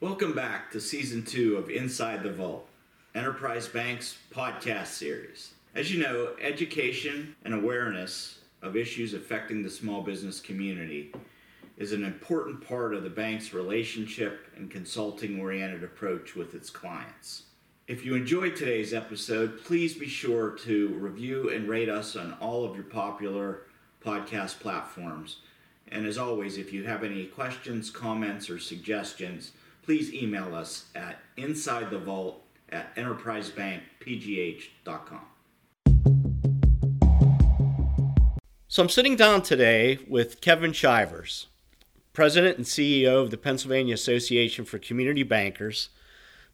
Welcome back to season two of Inside the Vault, Enterprise Bank's podcast series. As you know, education and awareness of issues affecting the small business community is an important part of the bank's relationship and consulting oriented approach with its clients. If you enjoyed today's episode, please be sure to review and rate us on all of your popular podcast platforms. And as always, if you have any questions, comments, or suggestions, please email us at insidethevault at enterprisebankpgh.com. So I'm sitting down today with Kevin Shivers, President and CEO of the Pennsylvania Association for Community Bankers,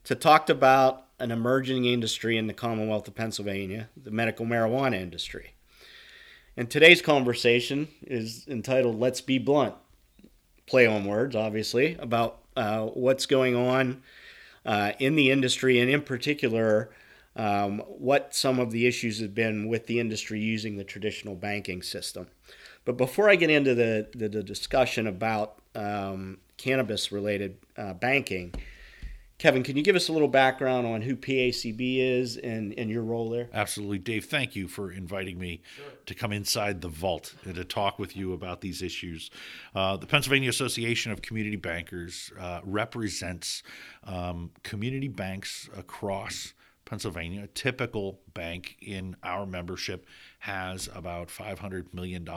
to talk about an emerging industry in the Commonwealth of Pennsylvania, the medical marijuana industry. And today's conversation is entitled Let's Be Blunt. Play on words, obviously, about uh, what's going on uh, in the industry, and in particular, um, what some of the issues have been with the industry using the traditional banking system. But before I get into the, the, the discussion about um, cannabis related uh, banking, Kevin, can you give us a little background on who PACB is and, and your role there? Absolutely. Dave, thank you for inviting me sure. to come inside the vault and to talk with you about these issues. Uh, the Pennsylvania Association of Community Bankers uh, represents um, community banks across Pennsylvania. A typical bank in our membership has about $500 million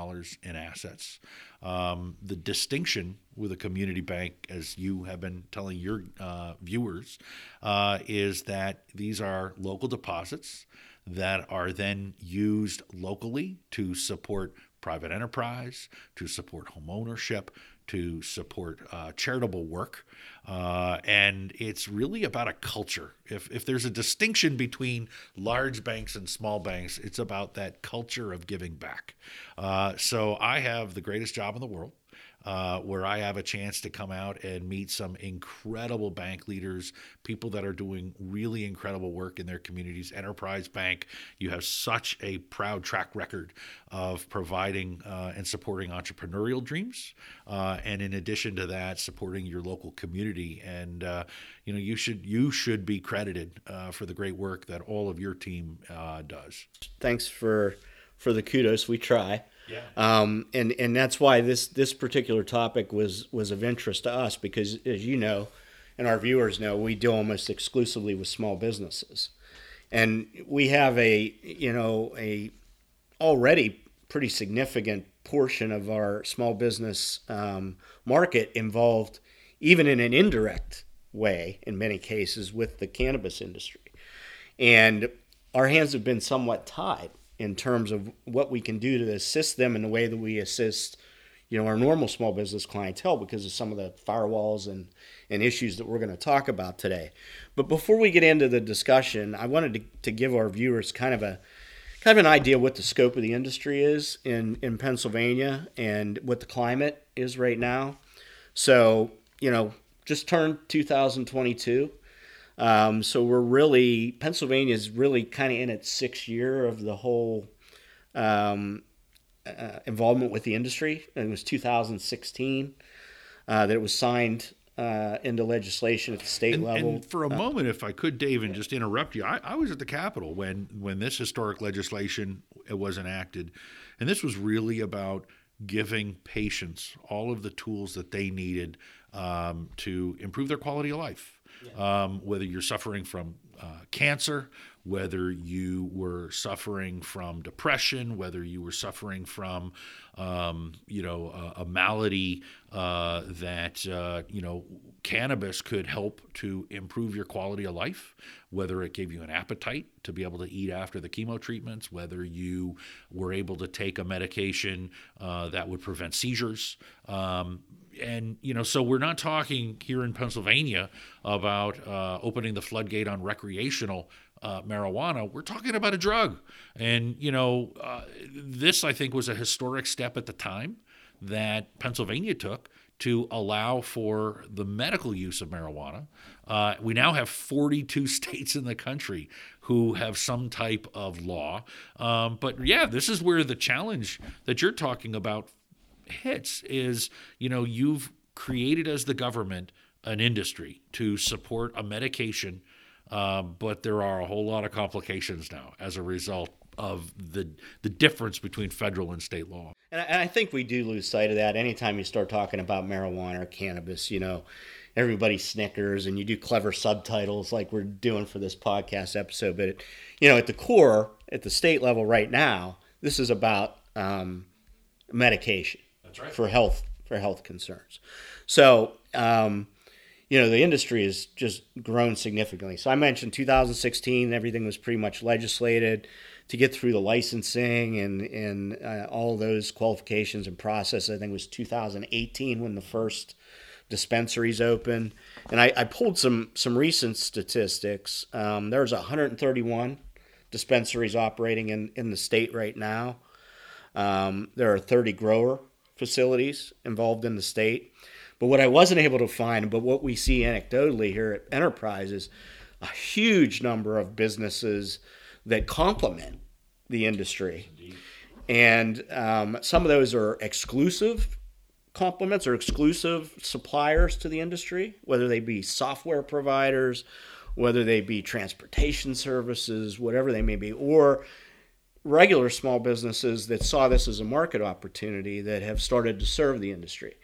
in assets. Um, the distinction with a community bank, as you have been telling your uh, viewers, uh, is that these are local deposits that are then used locally to support private enterprise, to support home ownership, to support uh, charitable work. Uh, and it's really about a culture. If, if there's a distinction between large banks and small banks, it's about that culture of giving back. Uh, so I have the greatest job in the world uh, where I have a chance to come out and meet some incredible bank leaders, people that are doing really incredible work in their communities. Enterprise Bank, you have such a proud track record of providing uh, and supporting entrepreneurial dreams, uh, and in addition to that, supporting your local community. And uh, you know, you should you should be credited uh, for the great work that all of your team does. Thanks for for the kudos. We try. Yeah. Um, and and that's why this this particular topic was was of interest to us because as you know, and our viewers know, we deal almost exclusively with small businesses, and we have a you know a already pretty significant portion of our small business um, market involved, even in an indirect way, in many cases, with the cannabis industry, and our hands have been somewhat tied in terms of what we can do to assist them in the way that we assist you know our normal small business clientele because of some of the firewalls and and issues that we're going to talk about today. But before we get into the discussion i wanted to, to give our viewers kind of a kind of an idea what the scope of the industry is in in pennsylvania and what the climate is right now. So you know just turned 2022 um, so we're really Pennsylvania is really kind of in its sixth year of the whole um, uh, involvement with the industry. And it was 2016 uh, that it was signed uh, into legislation at the state and, level. And for a uh, moment, if I could, Dave, and just interrupt you, I, I, was at the Capitol when when this historic legislation was enacted, and this was really about giving patients all of the tools that they needed um, to improve their quality of life um, whether you're suffering from uh, cancer, whether you were suffering from depression, whether you were suffering from, um, you know, a, a malady uh, that, uh, you know, cannabis could help to improve your quality of life, whether it gave you an appetite to be able to eat after the chemo treatments, whether you were able to take a medication uh, that would prevent seizures. Um, and you know, so we're not talking here in Pennsylvania about uh, opening the floodgate on recreational uh, marijuana. We're talking about a drug, and you know, uh, this I think was a historic step at the time that Pennsylvania took to allow for the medical use of marijuana. Uh, we now have 42 states in the country who have some type of law. Um, but yeah, this is where the challenge that you're talking about hits is you know you've created as the government an industry to support a medication, uh, but there are a whole lot of complications now as a result of the the difference between federal and state law. And I, and I think we do lose sight of that anytime you start talking about marijuana or cannabis. You know, everybody snickers and you do clever subtitles like we're doing for this podcast episode. But, it, you know, at the core, at the state level right now, this is about um, medication right. for health for health concerns. So, um, you know, the industry has just grown significantly. So I mentioned 2016, everything was pretty much legislated to get through the licensing and and uh, all those qualifications and process. I think it was 2018 when the first dispensaries opened. And I, I pulled some some recent statistics. Um, there's 131 dispensaries operating in, in the state right now. Um, there are 30 grower facilities involved in the state. But what I wasn't able to find, but what we see anecdotally here at Enterprise is a huge number of businesses that complement the industry. Indeed. And um, some of those are exclusive complements or exclusive suppliers to the industry, whether they be software providers, whether they be transportation services, whatever they may be, or regular small businesses that saw this as a market opportunity that have started to serve the industry.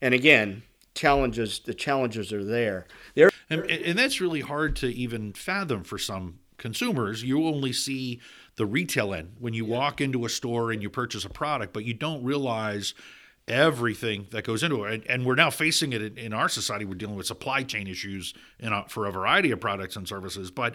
And again, challenges the challenges are there. There and, and that's really hard to even fathom for some consumers, you only see the retail end when you yeah. walk into a store and you purchase a product, but you don't realize everything that goes into it. And, and we're now facing it in, in, our society. We're dealing with supply chain issues a, for a variety of products and services, but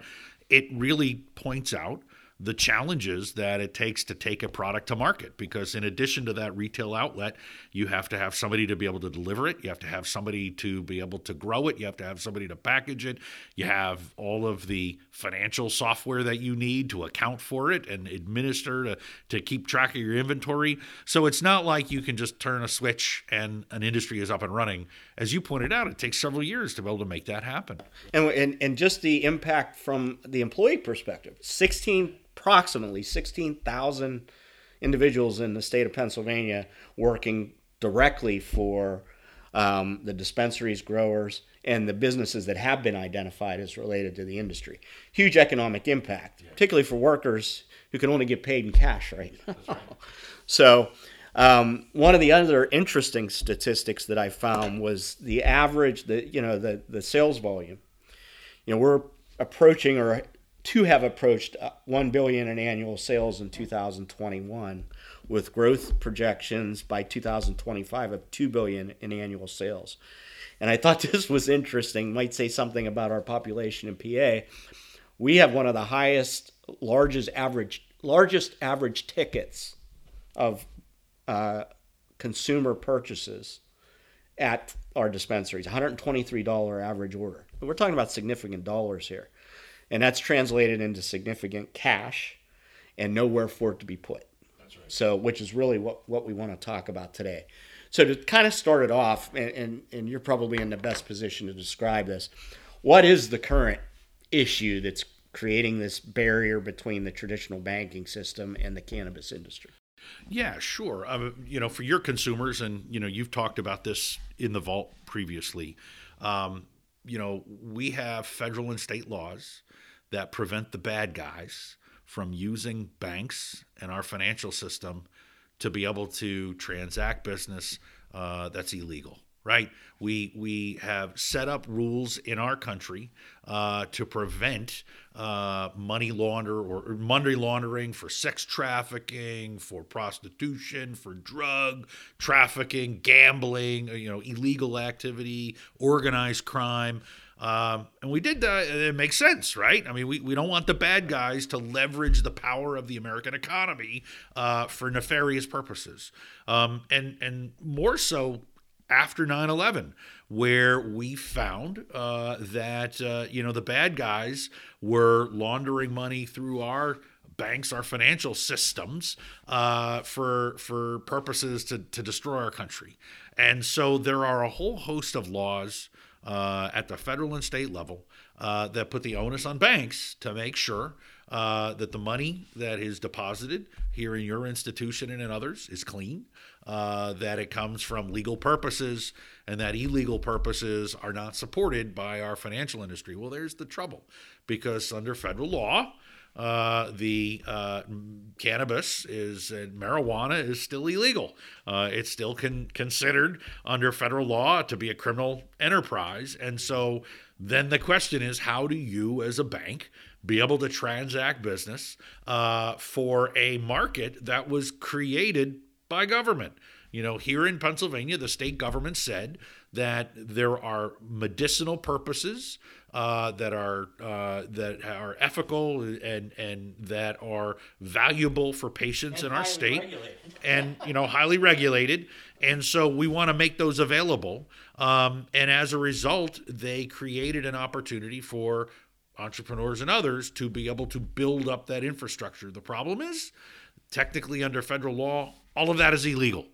it really points out the challenges that it takes to take a product to market because in addition to that retail outlet you have to have somebody to be able to deliver it. You have to have somebody to be able to grow it. You have to have somebody to package it. You have all of the financial software that you need to account for it and administer to, to keep track of your inventory. So it's not like you can just turn a switch and an industry is up and running. As you pointed out it takes several years to be able to make that happen. And, and, and just the impact from the employee perspective 16 approximately 16,000 individuals in the state of Pennsylvania working directly for um, the dispensaries, growers, and the businesses that have been identified as related to the industry. Huge economic impact, yeah. particularly for workers who can only get paid in cash right now. so, um, one of the other interesting statistics that I found was the average, the you know the the sales volume. You know, we're approaching or to have approached uh, 1 billion in annual sales in 2021 with growth projections by 2025 of 2 billion in annual sales. And I thought this was interesting, might say something about our population in PA. We have one of the highest largest average largest average tickets of uh, consumer purchases at our dispensaries, $123 average order. We're talking about significant dollars here and that's translated into significant cash and nowhere for it to be put. Right. So, which is really what, what we want to talk about today. So, to kind of start it off, and, and, and you're probably in the best position to describe this, what is the current issue that's creating this barrier between the traditional banking system and the cannabis industry? Yeah, sure. Um, you know, for your consumers, and you know, you've talked about this in the vault previously. Um, you know, we have federal and state laws that prevent the bad guys from using banks and our financial system to be able to transact business uh, that's illegal right? We we have set up rules in our country uh, to prevent uh, money launder or, money laundering for sex trafficking, for prostitution, for drug trafficking, gambling, you know, illegal activity, organized crime. Um, and we did that. It makes sense, right? I mean, we, we don't want the bad guys to leverage the power of the American economy uh, for nefarious purposes. Um, and, and more so after 9 11, where we found uh, that, uh, you know, the bad guys were laundering money through our banks, our financial systems, uh, for for purposes to, to destroy our country. And so there are a whole host of laws uh, at the federal and state level uh, that put the onus on banks to make sure uh, that the money that is deposited here in your institution and in others is clean, uh, that it comes from legal purposes, and that illegal purposes are not supported by our financial industry. Well, there's the trouble because under federal law, uh, the uh, cannabis is and marijuana is still illegal. Uh, it's still con- considered under federal law to be a criminal enterprise. And so then the question is how do you, as a bank, be able to transact business uh, for a market that was created by government? You know, here in Pennsylvania, the state government said that there are medicinal purposes uh, that are uh, that are ethical and and that are valuable for patients and in our state, regulated. and you know highly regulated. And so we want to make those available. Um, and as a result, they created an opportunity for entrepreneurs and others to be able to build up that infrastructure. The problem is, technically under federal law, all of that is illegal.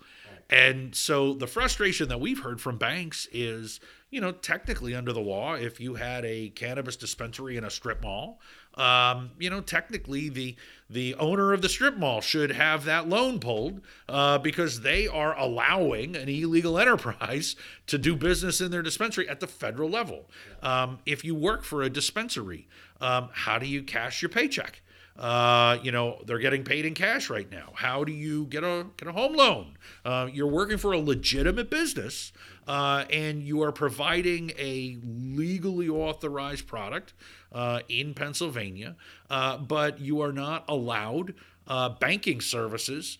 And so the frustration that we've heard from banks is, you know, technically under the law, if you had a cannabis dispensary in a strip mall, um, you know, technically the the owner of the strip mall should have that loan pulled uh, because they are allowing an illegal enterprise to do business in their dispensary at the federal level. Um, if you work for a dispensary, um, how do you cash your paycheck? Uh, you know, they're getting paid in cash right now. How do you get a get a home loan? Uh, you're working for a legitimate business, uh, and you are providing a legally authorized product uh, in Pennsylvania, uh, but you are not allowed uh, banking services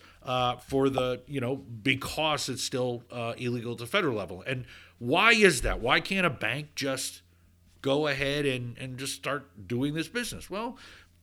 for the you know because it's still illegal at the federal level. And why is that? Why can't a bank just go ahead and, and just start doing this business? Well,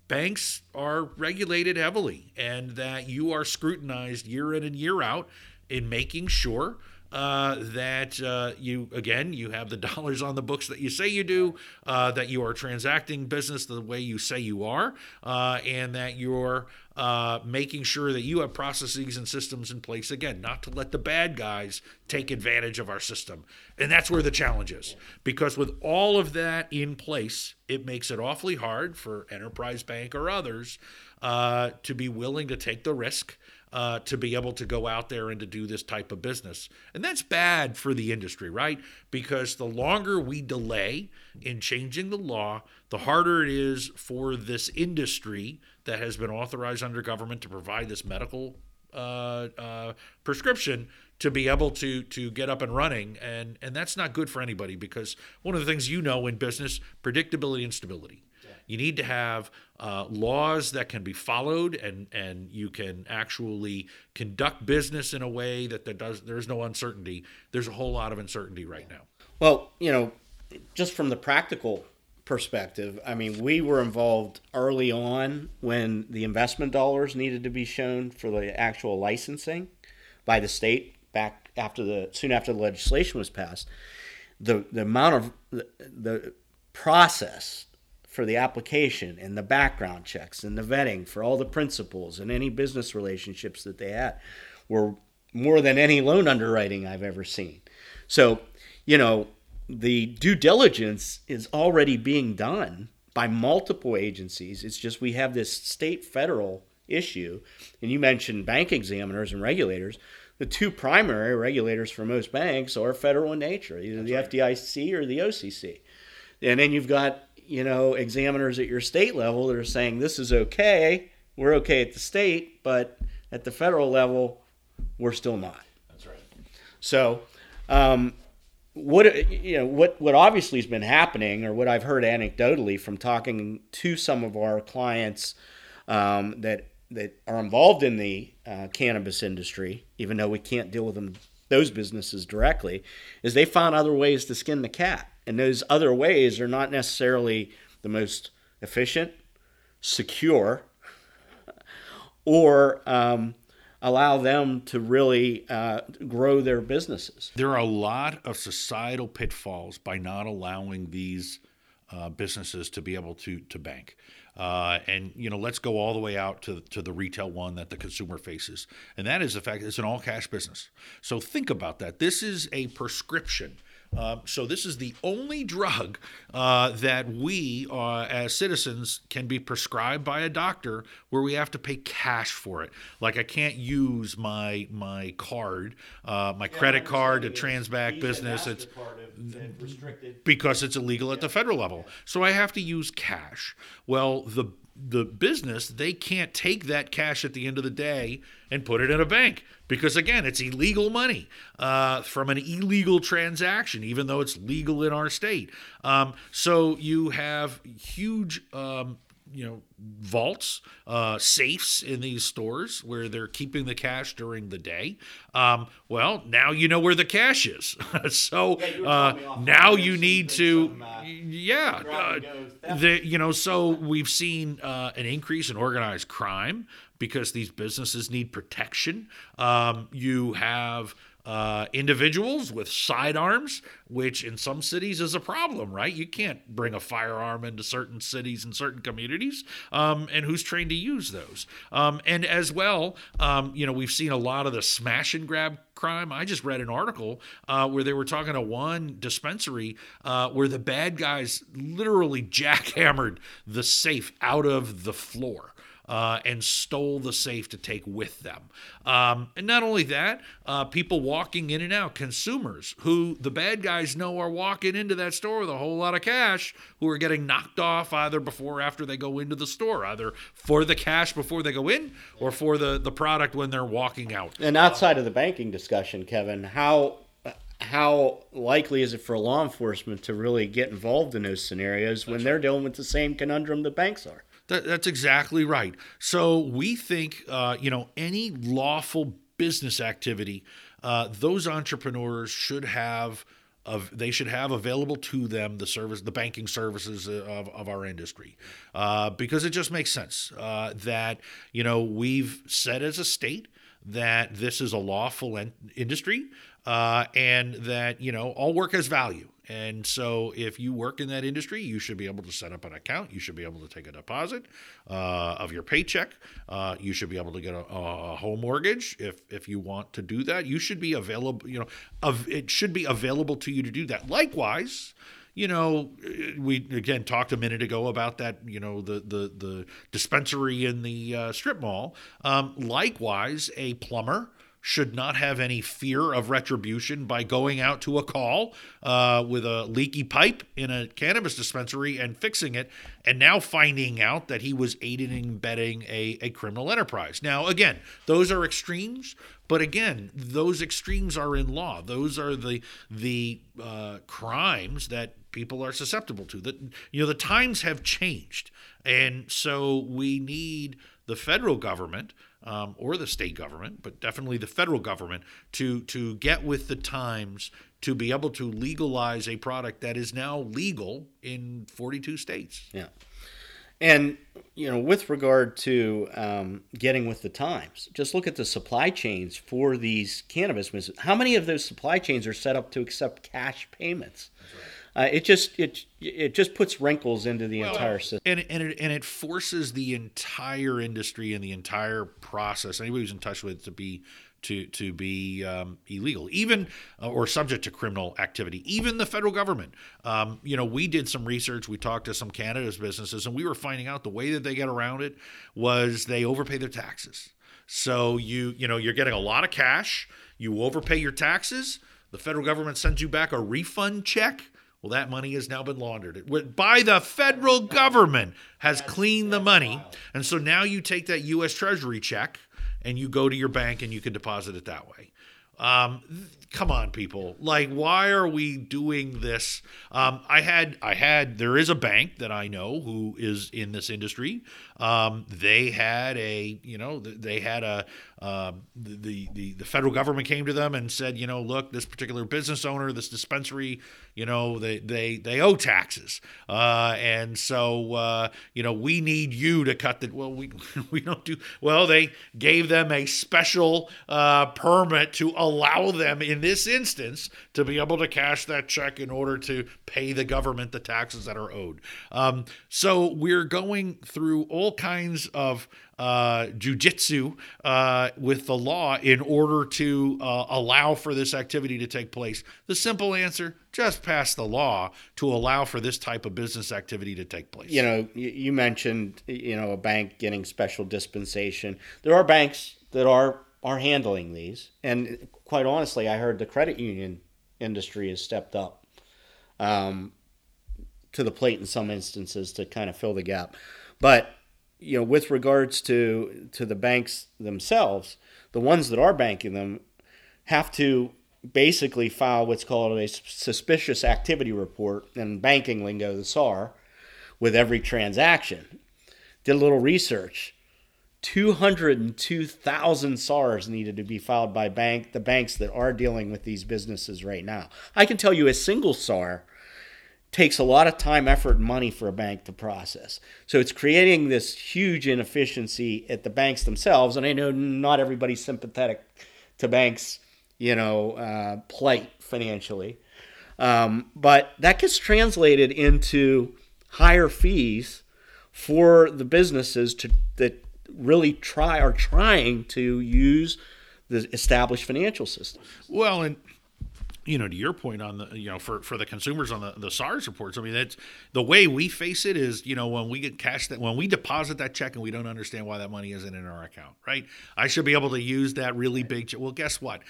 banks are regulated heavily and that you are scrutinized year in and year out in making sure uh, that uh, you again you have the dollars on the books that you say you do, uh, that you are transacting business the way you say you are, uh, and that you're uh, making sure that you have processes and systems in place again, not to let the bad guys take advantage of our system, and that's where the challenge is. Because with all of that in place, it makes it awfully hard for Enterprise Bank or others to be willing to take the risk uh, to be able to go out there and to do this type of business. And that's bad for the industry, right? Because the longer we delay in changing the law, the harder it is for this industry that has been authorized under government to provide this medical uh, uh, prescription to be able to to get up and running and and that's not good for anybody because one of the things you know in business predictability and stability you need to have uh, laws that can be followed, and and you can actually conduct business in a way that does there's no uncertainty. There's a whole lot of uncertainty right now. Well, you know, just from the practical perspective, I mean, we were involved early on when the investment dollars needed to be shown for the actual licensing by the state back after the soon after the legislation was passed. The the amount of the, the process for the application and the background checks and the vetting for all the principals and any business relationships that they had were more than any loan underwriting I've ever seen. So, you know, the due diligence is already being done by multiple agencies. It's just we have this state federal issue. And you mentioned bank examiners and regulators. The two primary regulators for most banks are federal in nature, either That's the right. FDIC or the OCC. And then you've got you know, examiners at your state level that are saying this is okay, we're okay at the state, but at the federal level, we're still not. That's right. So, um, what you know, what what obviously has been happening, or what I've heard anecdotally from talking to some of our clients um, that that are involved in the uh, cannabis industry, even though we can't deal with them those businesses directly, is they found other ways to skin the cat. And those other ways are not necessarily the most efficient, secure, or um, allow them to really uh, grow their businesses. There are a lot of societal pitfalls by not allowing these uh, businesses to be able to to bank. Uh, and you know, let's go all the way out to to the retail one that the consumer faces, and that is the fact it's an all cash business. So think about that. This is a prescription Uh, so this is the only drug uh, that we, uh, as citizens, can be prescribed by a doctor where we have to pay cash for it. Like I can't use my my card, uh, my yeah, credit card to Transback Business. It's restricted because it's illegal at the federal level. So I have to use cash. Well, the the business, they can't take that cash at the end of the day and put it in a bank because, again, it's illegal money uh, from an illegal transaction, even though it's legal in our state. Um, so you have huge um, you know vaults uh, safes in these stores where they're keeping the cash during the day. Um, well now you know where the cash is. So yeah, uh, now you need to some, uh, yeah the, you know so we've seen uh, an increase in organized crime because these businesses need protection. Um, you have uh, individuals with sidearms, which in some cities is a problem, right? You can't bring a firearm into certain cities and certain communities, um, and who's trained to use those? Um, and as well, um, you know, we've seen a lot of the smash and grab crime. I just read an article uh, where they were talking to one dispensary uh, where the bad guys literally jackhammered the safe out of the floor uh, and stole the safe to take with them. Um, and not only that, uh, people walking in and out, consumers who the bad guys know are walking into that store with a whole lot of cash, who are getting knocked off either before or after they go into the store, either for the cash before they go in or for the, the product when they're walking out. And outside of the banking discussion, Kevin, how how likely is it for law enforcement to really get involved in those scenarios when they're dealing with the same conundrum the banks are? That, that's exactly right. So we think, uh, you know, any lawful business activity, uh, those entrepreneurs should have. Of, they should have available to them the service, the banking services of, of our industry, uh, because it just makes sense uh, that you know we've said as a state that this is a lawful industry uh, and that you know all work has value and so, if you work in that industry, you should be able to set up an account. You should be able to take a deposit uh, of your paycheck. Uh, you should be able to get a, a, home mortgage if if you want to do that. You should be available. You know, of it should be available to you to do that. Likewise, you know, we again talked a minute ago about that. You know, the the the dispensary in the uh, strip mall. Um, likewise, a plumber should not have any fear of retribution by going out to a call uh, with a leaky pipe in a cannabis dispensary and fixing it, and now finding out that he was aiding and abetting a, a criminal enterprise. Now, again, those are extremes, but again, those extremes are in law. Those are the the uh, crimes that people are susceptible to. That you know, the times have changed, and so we need the federal government um, or the state government, but definitely the federal government, to to get with the times to be able to legalize a product that is now legal in 42 states. Yeah. And you know, with regard to um, getting with the times, just look at the supply chains for these cannabis. How many of those supply chains are set up to accept cash payments? Uh, it just it it just puts wrinkles into the well, entire system, and and it, and it forces the entire industry and the entire process. Anybody who's in touch with it to be to to be um, illegal, even uh, or subject to criminal activity. Even the federal government. Um, you know, we did some research. We talked to some cannabis businesses, and we were finding out the way that they get around it was they overpay their taxes. So you you know you're getting a lot of cash. You overpay your taxes. The federal government sends you back a refund check well, that money has now been laundered it, by the federal government has cleaned the money, and so now you take that U.S. Treasury check and you go to your bank and you can deposit it that way. Um, come on, people! Like, why are we doing this? Um, I had, I had. There is a bank that I know who is in this industry. Um, they had a, you know, they had a, uh, the, the the federal government came to them and said, you know, look, this particular business owner, this dispensary, you know, they they they owe taxes, uh, and so uh, you know, we need you to cut the. Well, we we don't do well. They gave them a special uh, permit to allow them in this instance to be able to cash that check in order to pay the government the taxes that are owed. Um, so we're going through all kinds of uh, jujitsu uh, with the law in order to uh, allow for this activity to take place? The simple answer just pass the law to allow for this type of business activity to take place. You know, you mentioned, you know, a bank getting special dispensation. There are banks that are are handling these, and quite honestly, I heard the credit union industry has stepped up um, to the plate in some instances to kind of fill the gap. But you know, with regards to to the banks themselves, the ones that are banking them have to basically file what's called a suspicious activity report in banking lingo, the SAR, with every transaction. Did a little research. 202,000 SARs needed to be filed by bank the banks that are dealing with these businesses right now. I can tell you a single SAR takes a lot of time, effort, and money for a bank to process. So it's creating this huge inefficiency at the banks themselves. And I know not everybody's sympathetic to banks, you know, uh, plight financially. Um, but that gets translated into higher fees for the businesses to that really try are trying to use the established financial system. Well, and you know, to your point on the, you know, for, for the consumers on the, the SARs reports, I mean, that's the way we face it is, you know, when we get cash that, when we deposit that check and we don't understand why that money isn't in our account, right? I should be able to use that really big check. Well, guess what?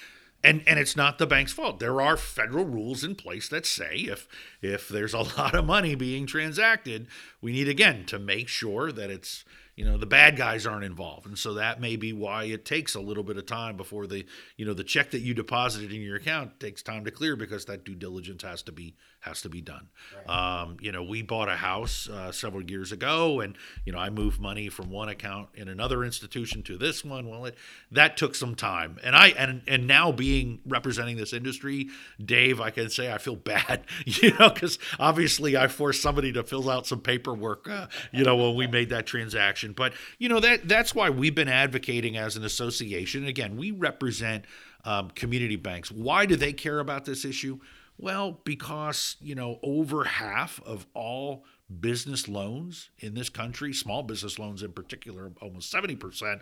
And, and it's not the bank's fault. There are federal rules in place that say if if there's a lot of money being transacted, we need again to make sure that it's you know the bad guys aren't involved. And so that may be why it takes a little bit of time before the you know the check that you deposited in your account takes time to clear because that due diligence has to be has to be done. Right. um, you know we bought a house uh, several years ago and you know i moved money from one account in another institution to this one. Well it, that took some time. And i and and now being representing this industry dave i can say i feel bad you know because obviously i forced somebody to fill out some paperwork uh, you know when we made that transaction but you know that that's why we've been advocating as an association. Again, we represent um, community banks. Why do they care about this issue? Well, because you know over half of all business loans in this country, small business loans in particular, almost seventy percent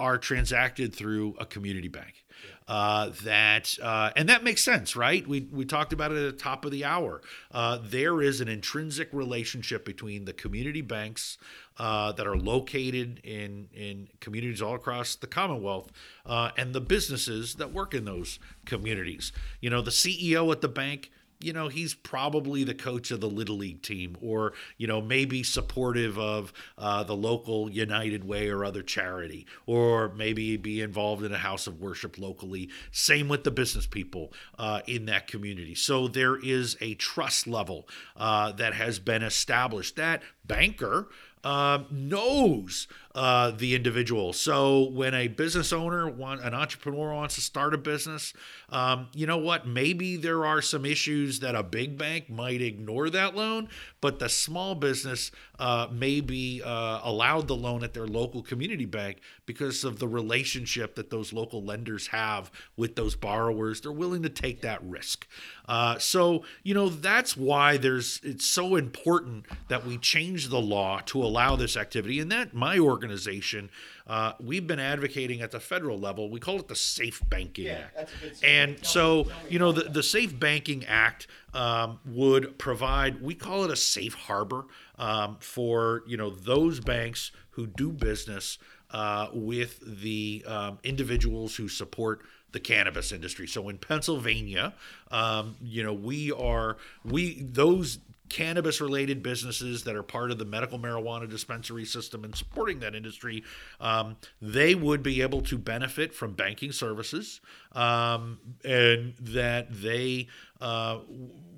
are transacted through a community bank. Uh, that uh, and that makes sense, right? We we talked about it at the top of the hour. Uh, there is an intrinsic relationship between the community banks uh, that are located in in communities all across the Commonwealth uh, and the businesses that work in those communities. You know, the CEO at the bank you know, he's probably the coach of the Little League team, or, you know, maybe supportive of uh, the local United Way or other charity, or maybe be involved in a house of worship locally. Same with the business people uh, in that community. So there is a trust level uh, that has been established. That banker uh, knows uh, the individual. So when a business owner, want, an entrepreneur wants to start a business, um, you know what? Maybe there are some issues that a big bank might ignore that loan, but the small business uh, may be uh, allowed the loan at their local community bank because of the relationship that those local lenders have with those borrowers. They're willing to take that risk. Uh, so you know that's why there's it's so important that we change the law to allow this activity, and that my organization organization, uh, we've been advocating at the federal level. We call it the Safe Banking yeah, Act. and so, you know, the, the Safe Banking Act um, would provide, we call it a safe harbor um, for, you know, those banks who do business uh, with the um, individuals who support the cannabis industry. So in Pennsylvania, um, you know, we are we those cannabis related businesses that are part of the medical marijuana dispensary system and supporting that industry, um, they would be able to benefit from banking services um, and that they uh,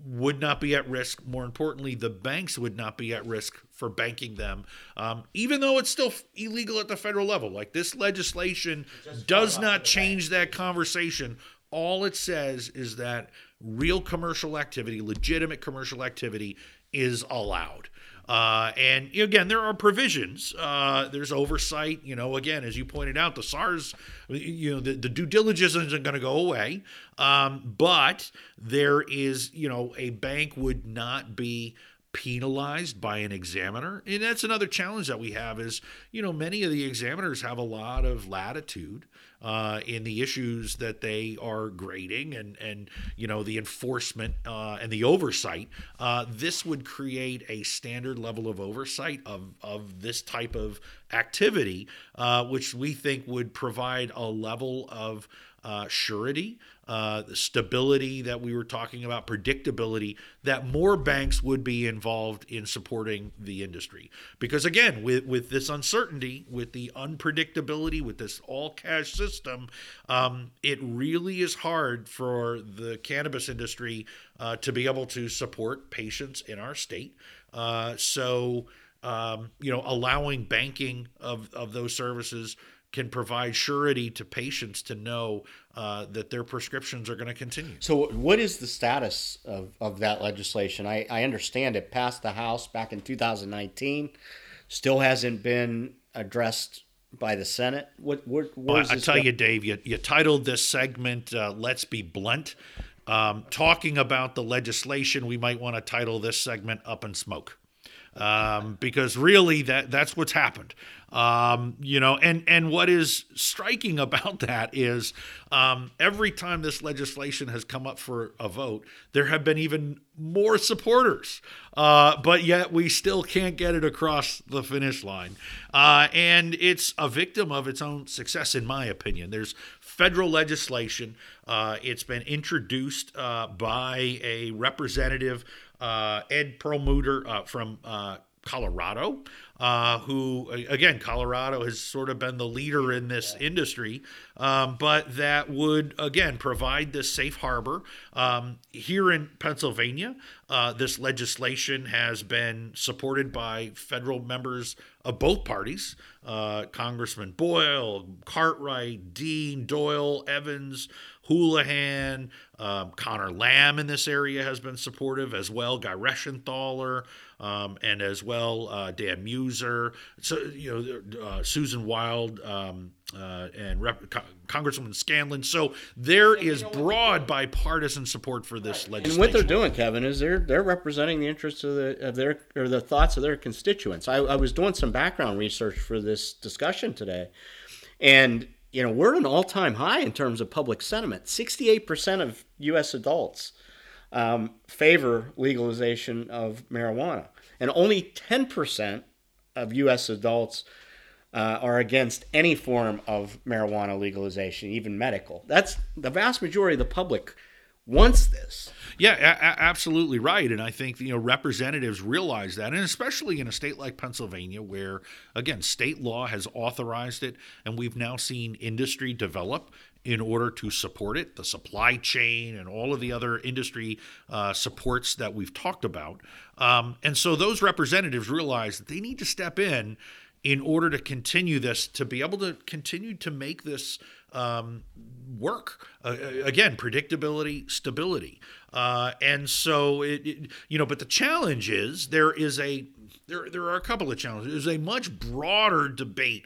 would not be at risk. More importantly, the banks would not be at risk for banking them, um, even though it's still illegal at the federal level. Like this legislation does not change that conversation all it says is that real commercial activity, legitimate commercial activity, is allowed. Uh, and again, there are provisions. Uh, there's oversight. You know, again, as you pointed out, the SARs, you know, the, the due diligence isn't going to go away. Um, but there is, you know, a bank would not be penalized by an examiner and that's another challenge that we have is you know many of the examiners have a lot of latitude uh, in the issues that they are grading and and you know the enforcement uh, and the oversight. Uh, this would create a standard level of oversight of of this type of activity, uh, which we think would provide a level of uh, surety, uh, stability that we were talking about, predictability, that more banks would be involved in supporting the industry. Because again, with, with this uncertainty, with the unpredictability, with this all cash system, um, it really is hard for the cannabis industry uh, to be able to support patients in our state. Uh, so, um, you know, allowing banking of, of those services can provide surety to patients to know uh, that their prescriptions are going to continue. So, what is the status of, of that legislation? I, I understand it passed the House back in 2019, still hasn't been addressed by the Senate. What, what well, I tell you, Dave, you, you titled this segment uh, "Let's Be Blunt." Um, talking about the legislation, we might want to title this segment "Up in Smoke." Um, because really that that's what's happened. Um, you know, and and what is striking about that is um, every time this legislation has come up for a vote, there have been even more supporters, uh, but yet we still can't get it across the finish line, uh, and it's a victim of its own success, in my opinion. There's federal legislation. Uh, it's been introduced uh, by a representative, uh, Ed Perlmutter uh, from Colorado uh, who again Colorado has sort of been the leader in this industry, um, but that would again provide this safe harbor. Um, here in Pennsylvania, uh, this legislation has been supported by federal members of both parties: uh, Congressman Boyle, Cartwright, Dean, Doyle, Evans. Houlihan, um, Connor Lamb in this area has been supportive as well. Guy Reschenthaler, um, and as well uh, Dan Meuser, so you know uh, Susan Wild um, uh, and Rep- Congresswoman Scanlon. So there is broad bipartisan support for this legislation. And what they're doing, Kevin, is they're they're representing the interests of, the, of their or the thoughts of their constituents. I, I was doing some background research for this discussion today, and you know we're at an all-time high in terms of public sentiment. Sixty-eight percent of U.S. adults um, favor legalization of marijuana, and only 10% of U.S. adults uh, are against any form of marijuana legalization, even medical. That's the vast majority of the public wants this. Yeah, a- absolutely right. And I think you know representatives realize that, and especially in a state like Pennsylvania, where again state law has authorized it, and we've now seen industry develop in order to support it, the supply chain and all of the other industry uh, supports that we've talked about. Um, and so those representatives realize that they need to step in in order to continue this, to be able to continue to make this um, work. Uh, again, predictability, stability. Uh, and so, it, it, you know, but the challenge is there is a, there, there are a couple of challenges. There's a much broader debate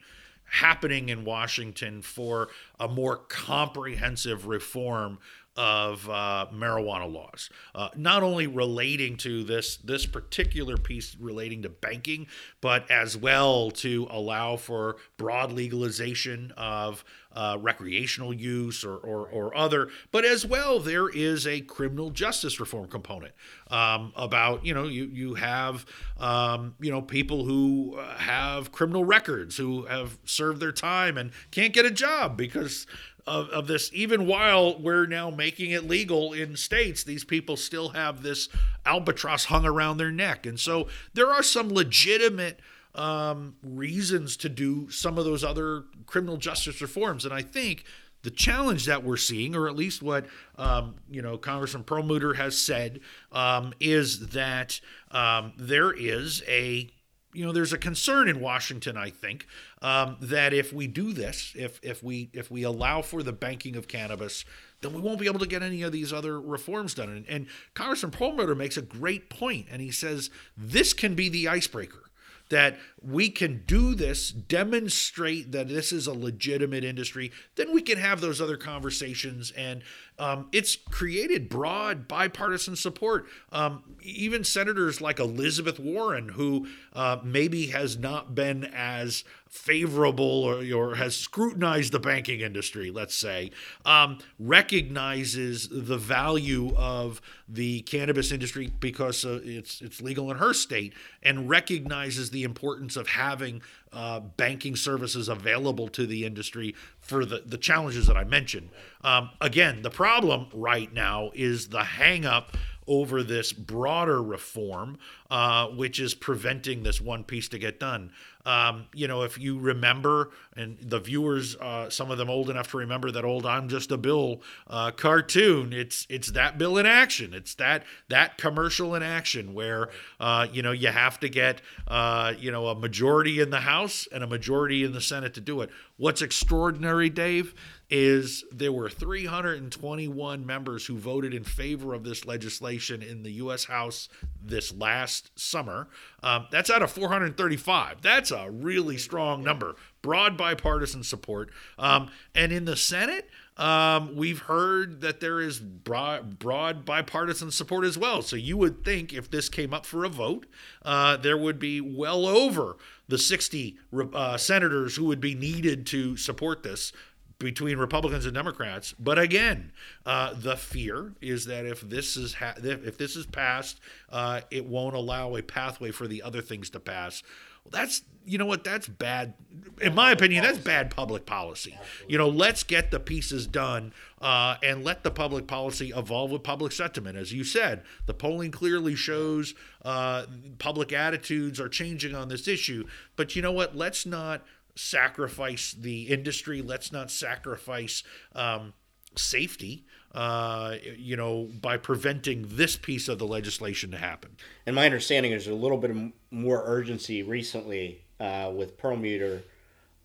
happening in Washington for a more comprehensive reform of uh, marijuana laws, uh, not only relating to this this particular piece relating to banking, but as well to allow for broad legalization of uh, recreational use or, or, or, other, but as well there is a criminal justice reform component um, about you know you you have um, you know people who uh, have criminal records who have served their time and can't get a job because of, of this, even while we're now making it legal in states, these people still have this albatross hung around their neck. And so there are some legitimate um, reasons to do some of those other criminal justice reforms. And I think the challenge that we're seeing, or at least what um, you know Congressman Perlmutter has said, um, is that um, there is a you know there's a concern in Washington I think um, that if we do this if if we if we allow for the banking of cannabis then we won't be able to get any of these other reforms done and, and Congressman Perlmutter makes a great point and he says this can be the icebreaker that we can do this, demonstrate that this is a legitimate industry, then we can have those other conversations. And um, it's created broad bipartisan support. Um, even senators like Elizabeth Warren, who uh, maybe has not been as favorable or, or, has scrutinized the banking industry, let's say, um, recognizes the value of the cannabis industry because uh, it's it's legal in her state, and recognizes the importance of having uh, banking services available to the industry for the, the challenges that I mentioned. Um, again, the problem right now is the hangup over this broader reform, uh, which is preventing this one piece to get done. Um, you know, if you remember, and the viewers, uh, some of them old enough to remember that old "I'm Just a Bill" uh, cartoon. It's it's that bill in action. It's that that commercial in action where uh, you know you have to get uh, you know a majority in the House and a majority in the Senate to do it. What's extraordinary, Dave? is there were 321 members who voted in favor of this legislation in the U.S. House this last summer. Um, that's out of 435. That's a really strong number. Broad bipartisan support. Um, and in the Senate, um, we've heard that there is broad, broad, bipartisan support as well. So you would think if this came up for a vote, uh, there would be well over the 60 uh, senators who would be needed to support this between Republicans and Democrats. But again, uh, the fear is that if this is ha- if this is passed, uh, it won't allow a pathway for the other things to pass. That's you know what that's bad. In my opinion, that's bad public policy. You know, let's get the pieces done uh, and let the public policy evolve with public sentiment. As you said, the polling clearly shows uh, public attitudes are changing on this issue. But you know what? Let's not sacrifice the industry. Let's not sacrifice um, safety. Uh, you know, by preventing this piece of the legislation to happen. And my understanding is a little bit more urgency recently uh, with Perlmutter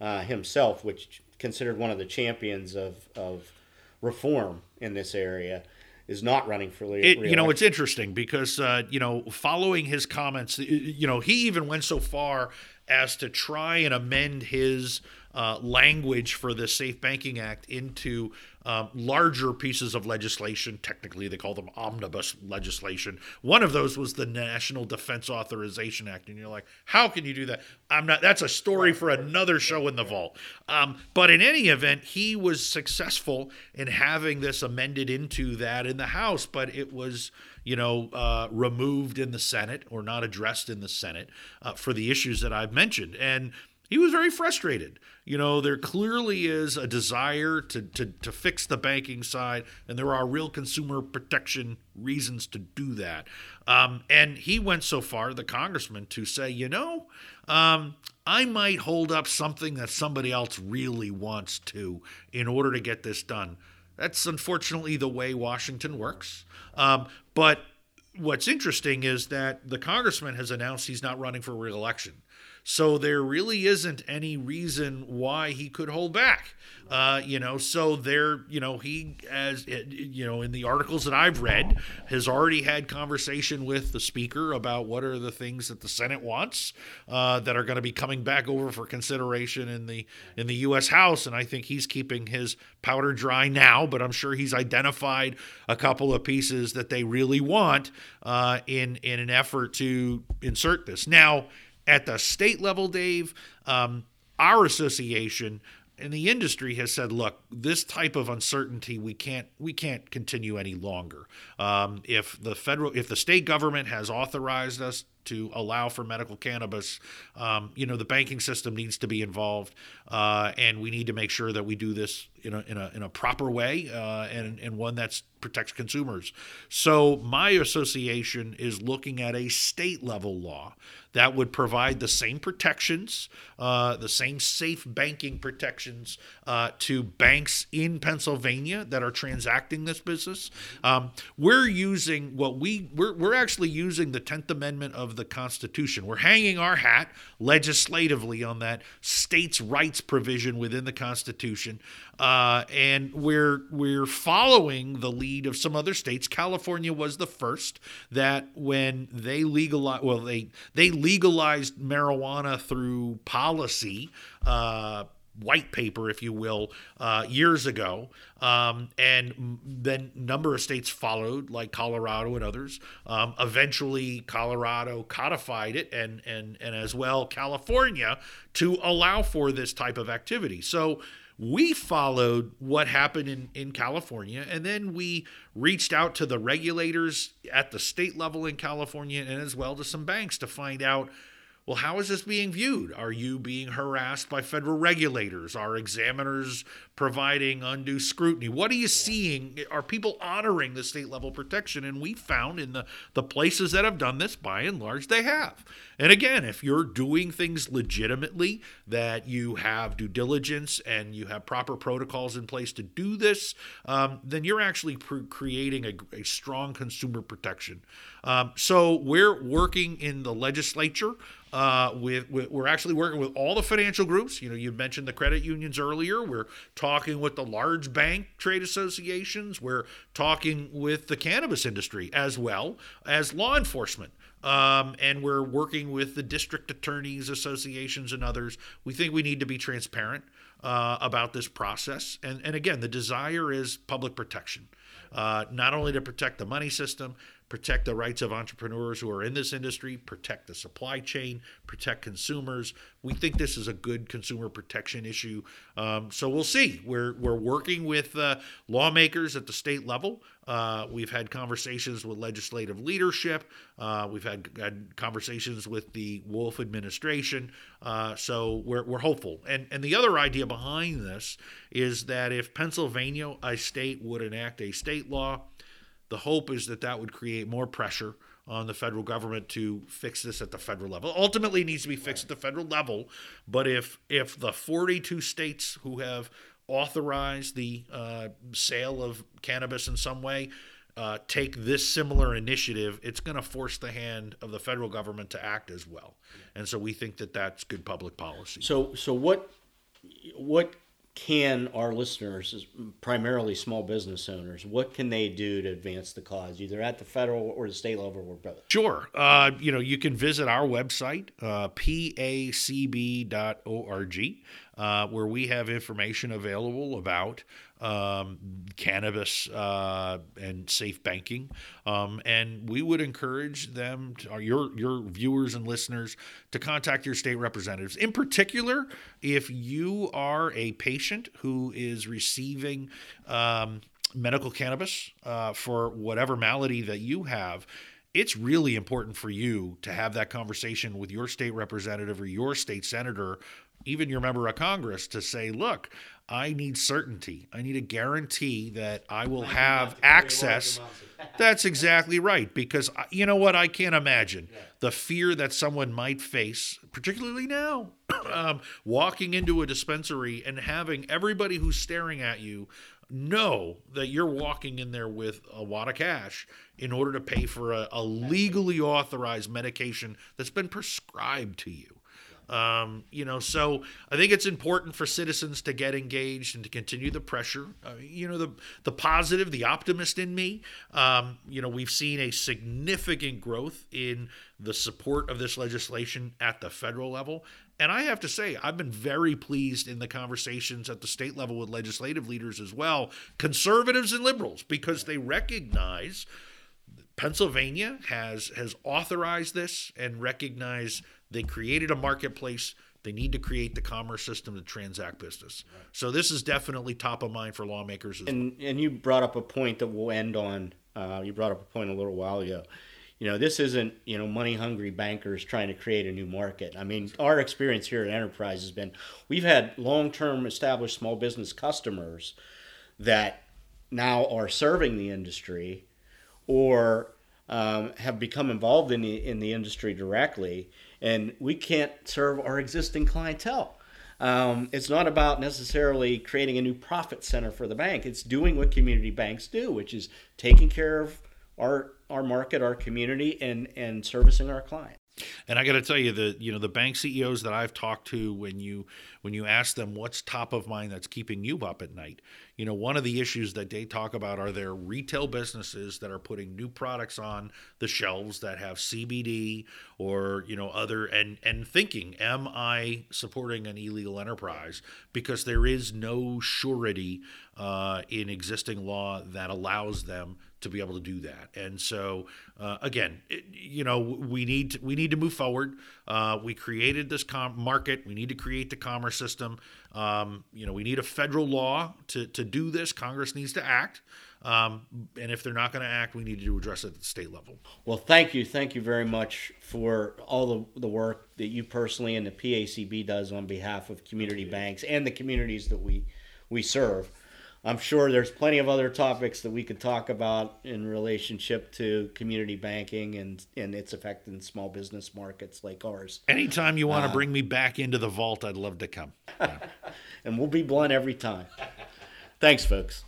uh, himself, which considered one of the champions of, of reform in this area is not running for le- it, You know, it's interesting because uh, you know, following his comments, you know, he even went so far as to try and amend his uh, language for the Safe Banking Act into um, larger pieces of legislation. Technically, they call them omnibus legislation. One of those was the National Defense Authorization Act, and you're like, how can you do that? I'm not. That's a story for another show in the vault. Um, but in any event, he was successful in having this amended into that in the House, but it was you know, uh, removed in the Senate or not addressed in the Senate uh, for the issues that I've mentioned. And he was very frustrated. You know, there clearly is a desire to, to, to fix the banking side, and there are real consumer protection reasons to do that. Um, and he went so far, the congressman, to say, you know, um, I might hold up something that somebody else really wants to in order to get this done. That's unfortunately the way Washington works. Um, but what's interesting is that the congressman has announced he's not running for reelection. So there really isn't any reason why he could hold back. Uh, you know, so there, you know, he as you know in the articles that I've read has already had conversation with the speaker about what are the things that the Senate wants uh, that are going to be coming back over for consideration in the in the U.S. House, and I think he's keeping his powder dry now. But I'm sure he's identified a couple of pieces that they really want uh, in in an effort to insert this now at the state level, Dave, um, our association and the industry has said, look, this type of uncertainty we can't we can't continue any longer. Um, if the federal if the state government has authorized us to allow for medical cannabis, um, you know, the banking system needs to be involved, uh, and we need to make sure that we do this in a in a, in a proper way uh, and and one that protects consumers. So my association is looking at a state level law that would provide the same protections, uh, the same safe banking protections uh, to banks in Pennsylvania that are transacting this business. Um, we're using what we we're, we're actually using the Tenth Amendment of the Constitution. We're hanging our hat legislatively on that states' rights provision within the Constitution, uh, and we're we're following the lead of some other states. California was the first that when they legalized, well, they they legalized marijuana through policy, uh, white paper, if you will, uh, years ago. Um, and then number of states followed, like Colorado and others. Um, eventually, Colorado codified it, and and and as well California to allow for this type of activity. So we followed what happened in, in California, and then we reached out to the regulators at the state level in California and as well to some banks to find out well, how is this being viewed? Are you being harassed by federal regulators? Are examiners providing undue scrutiny? What are you seeing? Are people honoring the state level protection? And we found in the, the places that have done this, by and large, they have. And again, if you're doing things legitimately, that you have due diligence and you have proper protocols in place to do this, um, then you're actually creating a, a, strong consumer protection. Um, so we're working in the legislature. Uh, with, with, we're actually working with all the financial groups. You know, you mentioned the credit unions earlier. We're talking with the large bank trade associations. We're talking with the cannabis industry as well as law enforcement. Um, and we're working with the district attorneys associations and others. We think we need to be transparent uh, about this process. And, and again, the desire is public protection, uh, not only to protect the money system, protect the rights of entrepreneurs who are in this industry, protect the supply chain, protect consumers. We think this is a good consumer protection issue. Um, so we'll see. We're, we're working with uh, lawmakers at the state level. Uh, we've had conversations with legislative leadership. Uh, we've had, had, conversations with the Wolf administration. Uh, so we're, we're hopeful. And, and the other idea behind this is that if Pennsylvania, a state, would enact a state law, the hope is that that would create more pressure on the federal government to fix this at the federal level. Ultimately, it needs to be fixed at the federal level. But if if the 42 states who have authorized the uh, sale of cannabis in some way uh, take this similar initiative, it's going to force the hand of the federal government to act as well. And so we think that that's good public policy. So so what what can our listeners, primarily small business owners, what can they do to advance the cause, either at the federal or the state level or both? Sure. Uh, you know, you can visit our website, uh, pacb.org, uh, where we have information available about um, cannabis uh, and safe banking. Um, and we would encourage them, to, your your viewers and listeners, to contact your state representatives. In particular, if you are a patient who is receiving um, medical cannabis uh, for whatever malady that you have it's really important for you to have that conversation with your state representative or your state senator, even your member of Congress, to say, look, I need certainty. I need a guarantee that I will have access. That's exactly right. Because uh, you know what? I can't imagine the fear that someone might face, particularly now, um, walking into a dispensary and having everybody who's staring at you know that you're walking in there with a wad of cash in order to pay for a, a legally authorized medication that's been prescribed to you. Um, you know, so I think it's important for citizens to get engaged and to continue the pressure. Uh, you know, the the positive, the optimist in me. Um, you know, we've seen a significant growth in the support of this legislation at the federal level. And I have to say, I've been very pleased in the conversations at the state level with legislative leaders as well, conservatives and liberals, because they recognize Pennsylvania has has authorized this and recognized they created a marketplace. They need to create the commerce system to transact business. Right. So this is definitely top of mind for lawmakers. and well. and you brought up a point that we'll end on. Uh, you brought up a point a little while ago. You know, this isn't you know money hungry bankers trying to create a new market. I mean, our experience here at Enterprise has been we've had long term established small business customers that now are serving the industry or um, have become involved in the in the industry directly, and we can't serve our existing clientele. Um, it's not about necessarily creating a new profit center for the bank. It's doing what community banks do, which is taking care of our our market, our community, and and servicing our client. And I got to tell you the you know the bank CEOs that I've talked to when you when you ask them what's top of mind that's keeping you up at night, you know one of the issues that they talk about are their retail businesses that are putting new products on the shelves that have CBD or you know other and and thinking am I supporting an illegal enterprise? Because there is no surety uh, in existing law that allows them to be able to do that. And so, uh, again, it, you know, we need to, we need to move forward. Uh, we created this com- market. We need to create the commerce system. Um, you know, we need a federal law to to do this. Congress needs to act. Um, and if they're not going to act, we need to address it at the state level. Well, thank you, thank you very much for all the, the work that you personally and the PACB does on behalf of community banks and the communities that we we serve. I'm sure there's plenty of other topics that we could talk about in relationship to community banking and, and its effect in small business markets like ours. Anytime you want to uh, bring me back into the vault, I'd love to come. and we'll be blunt every time. Thanks, folks.